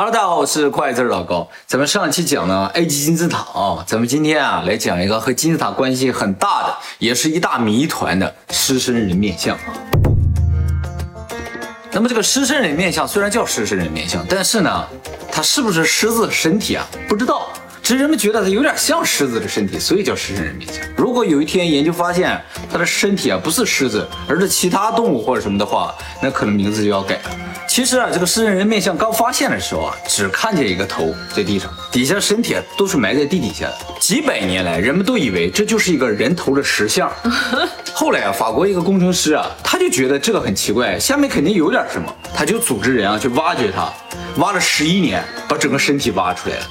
Hello，大家好，我是快字老高。咱们上期讲了埃及金字塔啊，咱们今天啊来讲一个和金字塔关系很大的，也是一大谜团的狮身人面像啊。那么这个狮身人面像虽然叫狮身人面像，但是呢，它是不是狮子身体啊？不知道。只是人们觉得它有点像狮子的身体，所以叫狮身人面像。如果有一天研究发现它的身体啊不是狮子，而是其他动物或者什么的话，那可能名字就要改了。其实啊，这个狮身人面像刚发现的时候啊，只看见一个头在地上，底下身体都是埋在地底下的。几百年来，人们都以为这就是一个人头的石像。后来啊，法国一个工程师啊，他就觉得这个很奇怪，下面肯定有点什么，他就组织人啊去挖掘它，挖了十一年，把整个身体挖出来了。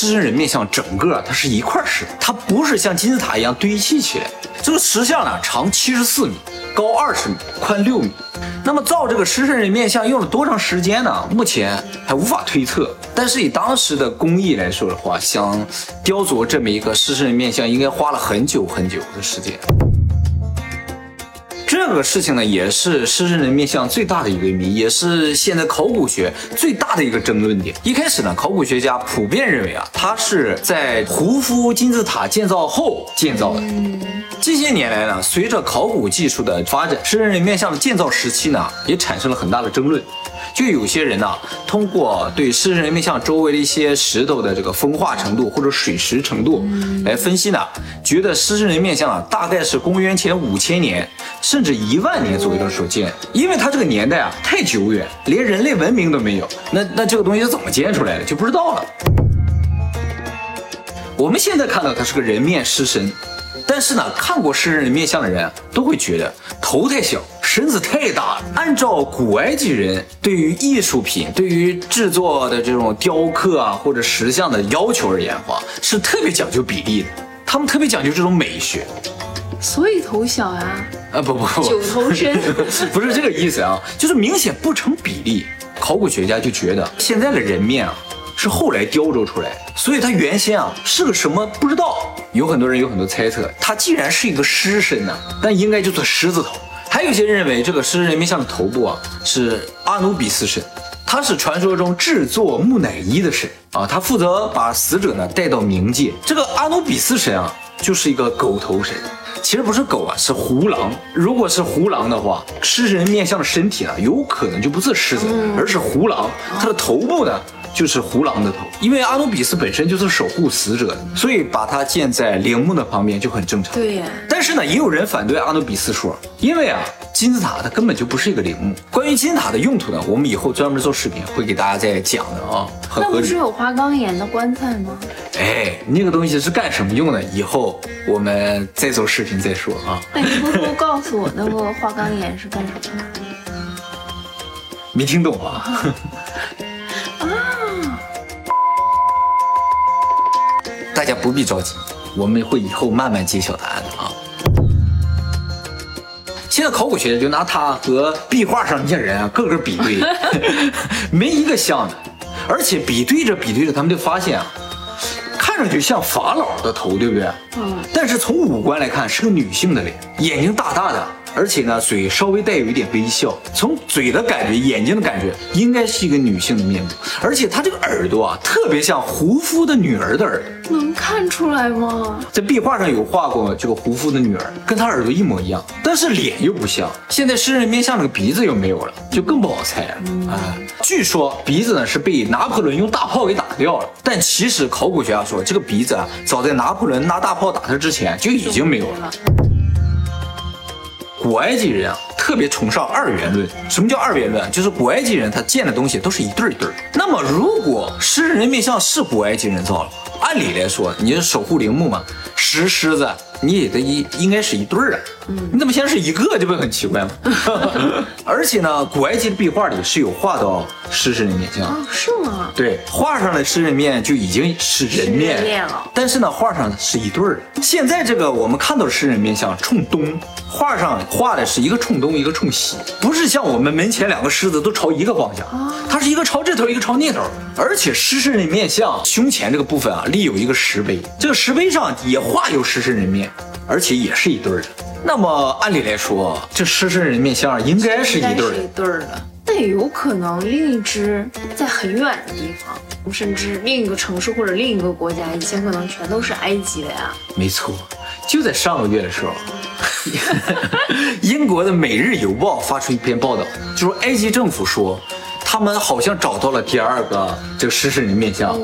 狮身人面像整个它是一块石，它不是像金字塔一样堆砌起来。这个石像呢，长七十四米，高二十米，宽六米。那么造这个狮身人面像用了多长时间呢？目前还无法推测。但是以当时的工艺来说的话，想雕琢这么一个狮身人面像，应该花了很久很久的时间。这个事情呢，也是狮身人面像最大的一个谜，也是现在考古学最大的一个争论点。一开始呢，考古学家普遍认为啊，它是在胡夫金字塔建造后建造的。近些年来呢，随着考古技术的发展，狮身人面像的建造时期呢，也产生了很大的争论。就有些人呢，通过对狮身人面像周围的一些石头的这个风化程度或者水蚀程度来分析呢，觉得狮身人面像啊，大概是公元前五千年甚至一万年左右的时候建，因为它这个年代啊太久远，连人类文明都没有，那那这个东西是怎么建出来的就不知道了。我们现在看到它是个人面狮身，但是呢，看过狮身人面相的人都会觉得头太小。身子太大了。按照古埃及人对于艺术品、对于制作的这种雕刻啊或者石像的要求而言的话，是特别讲究比例的。他们特别讲究这种美学，所以头小啊。啊不不不，九头身 不是这个意思啊，就是明显不成比例。考古学家就觉得现在的人面啊是后来雕琢出来的，所以它原先啊是个什么不知道。有很多人有很多猜测，他既然是一个狮身呢，那应该就做狮子头。还有些认为这个狮身人面像的头部啊是阿努比斯神，他是传说中制作木乃伊的神啊，他负责把死者呢带到冥界。这个阿努比斯神啊就是一个狗头神，其实不是狗啊，是胡狼。如果是胡狼的话，狮身人面像的身体呢有可能就不是狮子，而是胡狼，它的头部呢。就是胡狼的头，因为阿努比斯本身就是守护死者的，所以把它建在陵墓的旁边就很正常。对呀，但是呢，也有人反对阿努比斯说，因为啊，金字塔它根本就不是一个陵墓。关于金字塔的用途呢，我们以后专门做视频会给大家再讲的啊。那不是有花岗岩的棺材吗？哎，那个东西是干什么用的？以后我们再做视频再说啊。那你偷偷告诉我，那个花岗岩是干什么的？没听懂啊？大家不必着急，我们会以后慢慢揭晓答案的啊。现在考古学家就拿它和壁画上那些人啊，个个比对，没一个像的，而且比对着比对着，他们就发现啊，看上去像法老的头，对不对？嗯。但是从五官来看，是个女性的脸，眼睛大大的。而且呢，嘴稍微带有一点微笑，从嘴的感觉、眼睛的感觉，应该是一个女性的面部。而且她这个耳朵啊，特别像胡夫的女儿的耳朵，能看出来吗？在壁画上有画过这个胡夫的女儿，跟她耳朵一模一样，但是脸又不像。现在狮人面像这个鼻子又没有了，就更不好猜了啊。据说鼻子呢是被拿破仑用大炮给打掉了，但其实考古学家说，这个鼻子啊，早在拿破仑拿大炮打他之前就已经没有了。古埃及人啊，特别崇尚二元论。什么叫二元论？就是古埃及人他建的东西都是一对儿一对儿。那么，如果狮身人面像是古埃及人造的，按理来说，你是守护陵墓嘛，石狮子。你也得一应该是一对儿啊，你怎么现在是一个，这不很奇怪吗？而且呢，古埃及的壁画里是有画到狮身人面像，哦是吗？对，画上的狮人面就已经是人面了，但是呢，画上是一对儿。现在这个我们看到的狮人面像冲东，画上画的是一个冲东，一个冲西，不是像我们门前两个狮子都朝一个方向，它是一个朝这头，一个朝那头。而且狮身人面像胸前这个部分啊，立有一个石碑，这个石碑上也画有狮身人面。而且也是一对儿的，那么按理来说，这狮身人面像应该是一对儿一对儿的。但也有可能另一只在很远的地方，甚至另一个城市或者另一个国家，以前可能全都是埃及的呀。没错，就在上个月的时候，英国的《每日邮报》发出一篇报道，就说埃及政府说，他们好像找到了第二个这个狮身人面像，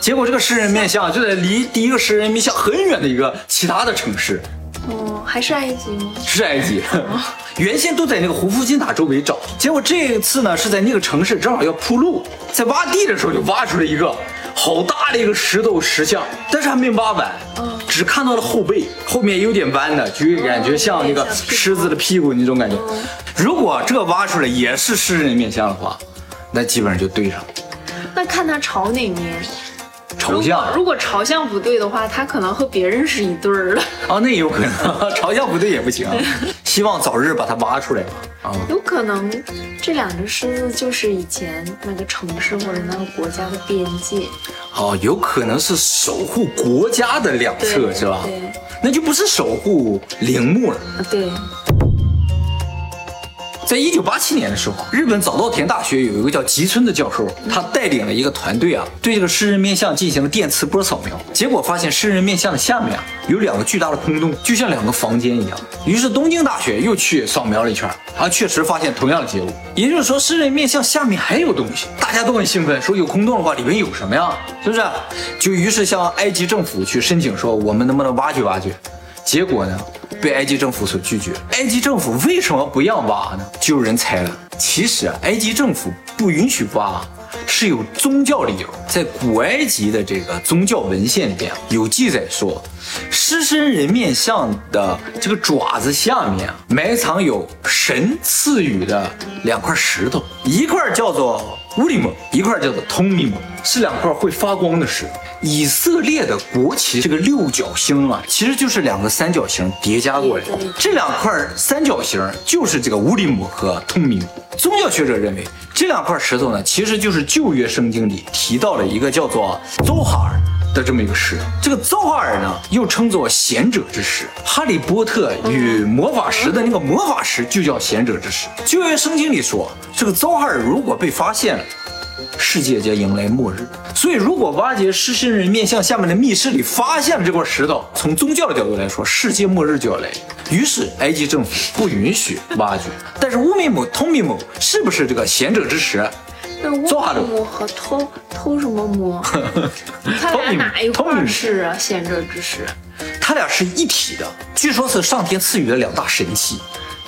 结果这个狮身人面像就在离第一个狮身人面像很远的一个其他的城市，哦，还是埃及吗？是埃及。原先都在那个胡夫金塔周围找，结果这一次呢是在那个城市正好要铺路，在挖地的时候就挖出来一个好大的一个石头石像，但是还没挖完，只看到了后背，后面有点弯的，就感觉像那个狮子的屁股那种感觉。如果这挖出来也是狮人面像的话，那基本上就对上了。那看他朝哪面。朝向，如果朝向不对的话，他可能和别人是一对儿的。啊，那也有可能，朝向不对也不行。希望早日把它挖出来吧。啊，有可能这两只狮子就是以前那个城市或者那个国家的边界。哦，有可能是守护国家的两侧，是吧？对，那就不是守护陵墓了。对。在一九八七年的时候，日本早稻田大学有一个叫吉村的教授，他带领了一个团队啊，对这个狮人面像进行了电磁波扫描，结果发现狮人面像的下面啊有两个巨大的空洞，就像两个房间一样。于是东京大学又去扫描了一圈，啊，确实发现同样的结果，也就是说狮人面像下面还有东西，大家都很兴奋，说有空洞的话里面有什么呀？是不是？就于是向埃及政府去申请说，我们能不能挖掘挖掘？结果呢？被埃及政府所拒绝。埃及政府为什么不让挖呢？就有人猜了。其实啊，埃及政府不允许挖，是有宗教理由。在古埃及的这个宗教文献里边有记载说，狮身人面像的这个爪子下面，埋藏有神赐予的两块石头，一块叫做乌里姆，一块叫做通里姆，是两块会发光的石头。以色列的国旗这个六角星啊，其实就是两个三角形叠加过来。这两块三角形就是这个乌里姆和通明。宗教学者认为，这两块石头呢，其实就是旧约圣经里提到了一个叫做周哈尔的这么一个石。这个邹哈尔呢，又称作贤者之石。哈利波特与魔法石的那个魔法石就叫贤者之石。旧约圣经里说，这个邹哈尔如果被发现了。世界将迎来末日，所以如果挖掘狮身人面像下面的密室里发现了这块石头，从宗教的角度来说，世界末日就要来。于是埃及政府不允许挖掘。但是乌米姆、通米姆是不是这个贤者之石？那乌米姆和偷偷什么摸？他俩哪一块是啊？贤者之石？他俩是一体的，据说是上天赐予的两大神器。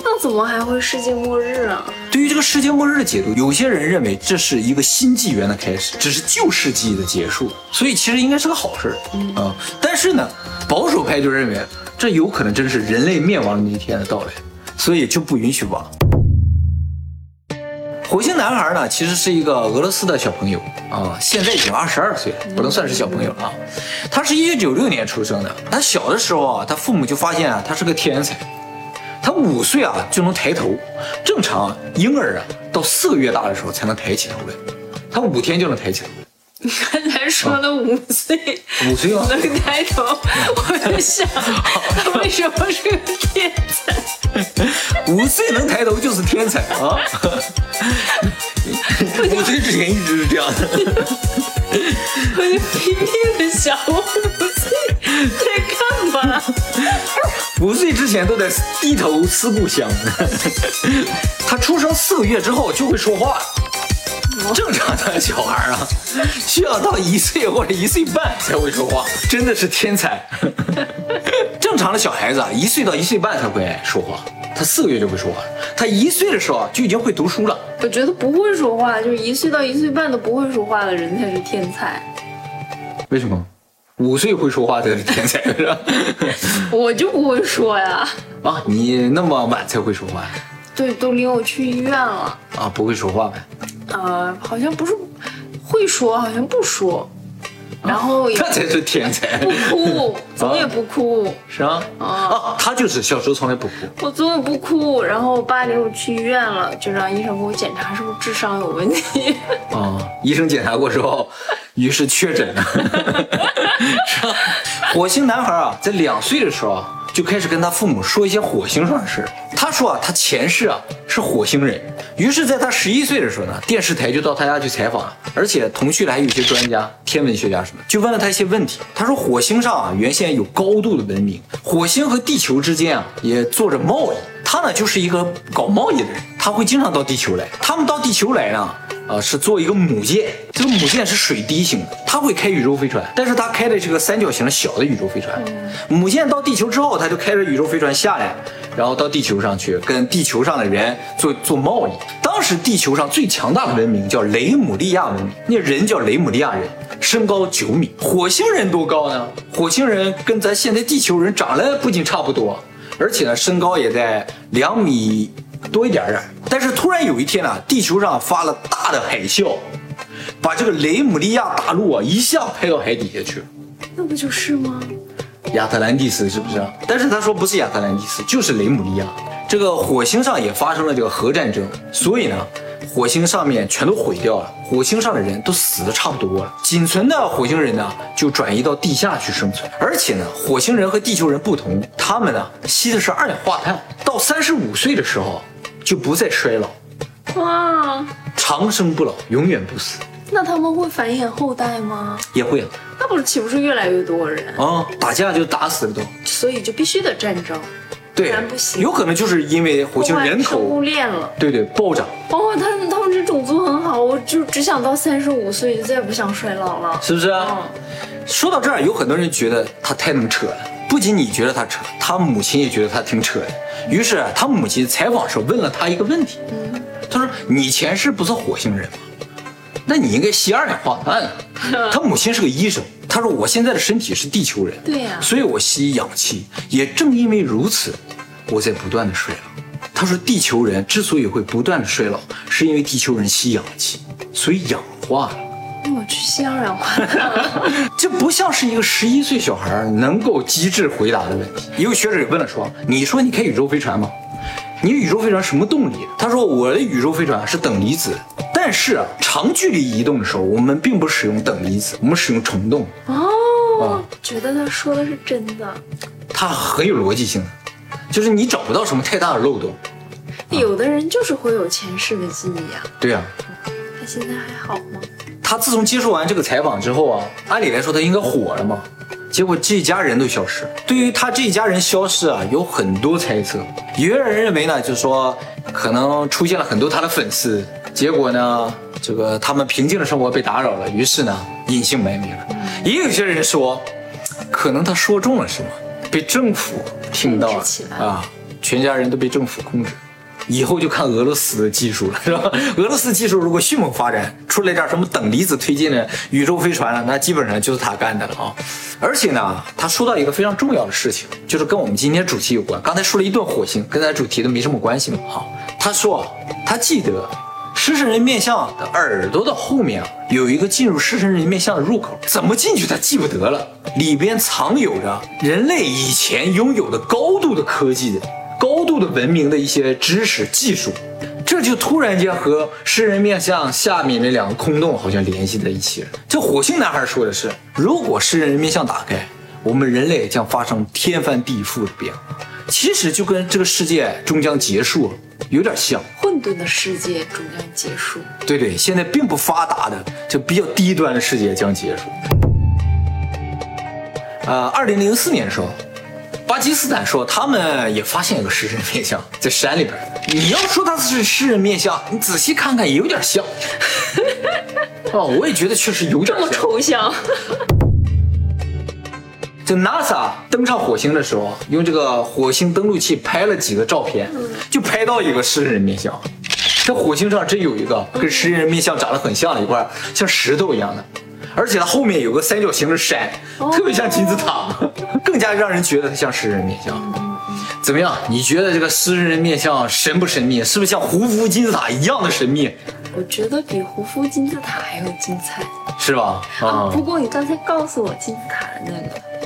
那怎么还会世界末日啊？对于这个世界末日的解读，有些人认为这是一个新纪元的开始，只是旧世纪的结束，所以其实应该是个好事啊。但是呢，保守派就认为这有可能真是人类灭亡的那一天的到来，所以就不允许挖。火星男孩呢，其实是一个俄罗斯的小朋友啊，现在已经二十二岁了，不能算是小朋友了啊。他是一九九六年出生的，他小的时候啊，他父母就发现啊，他是个天才。他五岁啊就能抬头，正常婴儿啊到四个月大的时候才能抬起头来，他五天就能抬起头。你刚才说的五岁，五岁能抬头，我在想 他为什么是个天才？五岁能抬头就是天才啊！五岁之前一直是这样的。我就拼命的想，我五岁在干嘛？五岁之前都在低头思故乡。他出生四个月之后就会说话，正常的小孩啊，需要到一岁或者一岁半才会说话，真的是天才。正常的小孩子啊，一岁到一岁半才会说话，他四个月就会说话。他一岁的时候就已经会读书了。我觉得不会说话，就是一岁到一岁半都不会说话的人才是天才。为什么？五岁会说话才是天才，是吧？我就不会说呀。啊，你那么晚才会说话？对，都领我去医院了。啊，不会说话呗？呃，好像不是会说，好像不说。然后 这才是天才，不哭，怎么也不哭，是啊，啊，他就是小时候从来不哭，我怎么不哭？然后我爸领我去医院了，就让医生给我检查是不是智商有问题。啊，医生检查过之后，于是确诊 了。火星男孩啊，在两岁的时候就开始跟他父母说一些火星上的事儿。他说啊，他前世啊是火星人。于是，在他十一岁的时候呢，电视台就到他家去采访，而且同去的还有一些专家、天文学家什么，就问了他一些问题。他说，火星上啊原先有高度的文明，火星和地球之间啊也做着贸易。他呢就是一个搞贸易的人，他会经常到地球来。他们到地球来呢。呃，是做一个母舰，这个母舰是水滴型的，它会开宇宙飞船，但是它开的是个三角形的小的宇宙飞船。母舰到地球之后，它就开着宇宙飞船下来，然后到地球上去跟地球上的人做做贸易。当时地球上最强大的文明叫雷姆利亚文明，那人叫雷姆利亚人，身高九米。火星人多高呢？火星人跟咱现在地球人长得不仅差不多，而且呢，身高也在两米。多一点点，但是突然有一天呢，地球上发了大的海啸，把这个雷姆利亚大陆啊一下拍到海底下去了。那不就是吗？亚特兰蒂斯是不是？但是他说不是亚特兰蒂斯，就是雷姆利亚。这个火星上也发生了这个核战争，所以呢，火星上面全都毁掉了，火星上的人都死的差不多了，仅存的火星人呢就转移到地下去生存。而且呢，火星人和地球人不同，他们呢吸的是二氧化碳，到三十五岁的时候。就不再衰老，哇，长生不老，永远不死。那他们会繁衍后代吗？也会。那不是岂不是越来越多人啊？打架就打死了都。所以就必须得战争，对，不然不行。有可能就是因为火星人口生物链了，对对，暴涨。哦，他们他们这种族很好，我就只想到三十五岁，就再也不想衰老了，是不是？说到这儿，有很多人觉得他太能扯了。不仅你觉得他扯，他母亲也觉得他挺扯的。于是他母亲采访时候问了他一个问题，他说：“你前世不是火星人吗？那你应该吸二氧化碳。”他母亲是个医生，他说：“我现在的身体是地球人，对呀，所以我吸氧气。也正因为如此，我在不断的衰老。”他说：“地球人之所以会不断的衰老，是因为地球人吸氧气，所以氧化了。”我去吸二氧化碳，这不像是一个十一岁小孩能够机智回答的问题。一个学者也问了说：“你说你开宇宙飞船吗？你宇宙飞船什么动力？”他说：“我的宇宙飞船是等离子，但是啊，长距离移动的时候，我们并不使用等离子，我们使用虫洞。”哦，觉得他说的是真的，他很有逻辑性，就是你找不到什么太大的漏洞。有的人就是会有前世的记忆啊。对呀。他现在还好吗？他自从接受完这个采访之后啊，按理来说他应该火了嘛，结果这一家人都消失。对于他这一家人消失啊，有很多猜测。有些人认为呢，就是说可能出现了很多他的粉丝，结果呢，这个他们平静的生活被打扰了，于是呢，隐姓埋名了。也有些人说，可能他说中了什么，被政府听到了啊，全家人都被政府控制。以后就看俄罗斯的技术了，是吧？俄罗斯技术如果迅猛发展，出来点什么等离子推进的宇宙飞船了，那基本上就是他干的了啊！而且呢，他说到一个非常重要的事情，就是跟我们今天主题有关。刚才说了一顿火星，跟咱主题都没什么关系嘛。哈，他说他记得狮身人面像的耳朵的后面啊，有一个进入狮身人面像的入口，怎么进去他记不得了，里边藏有着人类以前拥有的高度的科技的。高度的文明的一些知识技术，这就突然间和诗人面像下面那两个空洞好像联系在一起了。这火星男孩说的是，如果诗人面像打开，我们人类将发生天翻地覆的变化。其实就跟这个世界终将结束有点像，混沌的世界终将结束。对对，现在并不发达的，就比较低端的世界将结束。呃，二零零四年的时候。巴基斯坦说，他们也发现一个狮人面像在山里边。你要说它是狮人面像，你仔细看看也有点像。哦，我也觉得确实有点这么抽象。这 NASA 登上火星的时候，用这个火星登陆器拍了几个照片，就拍到一个狮人面像。这火星上真有一个跟狮人面像长得很像的一块，像石头一样的。而且它后面有个三角形的山，特别像金字塔，更加让人觉得它像狮人面像。怎么样？你觉得这个狮人面像神不神秘？是不是像胡夫金字塔一样的神秘？我觉得比胡夫金字塔还要精彩，是吧？啊！不过你刚才告诉我金字塔的那个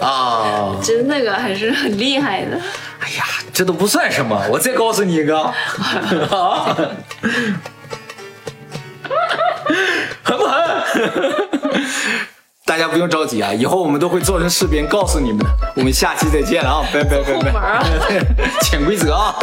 啊，真那个还是很厉害的。哎呀，这都不算什么，我再告诉你一个。狠不狠？大家不用着急啊，以后我们都会做成视频告诉你们的。我们下期再见了啊，拜拜拜拜，潜规则啊。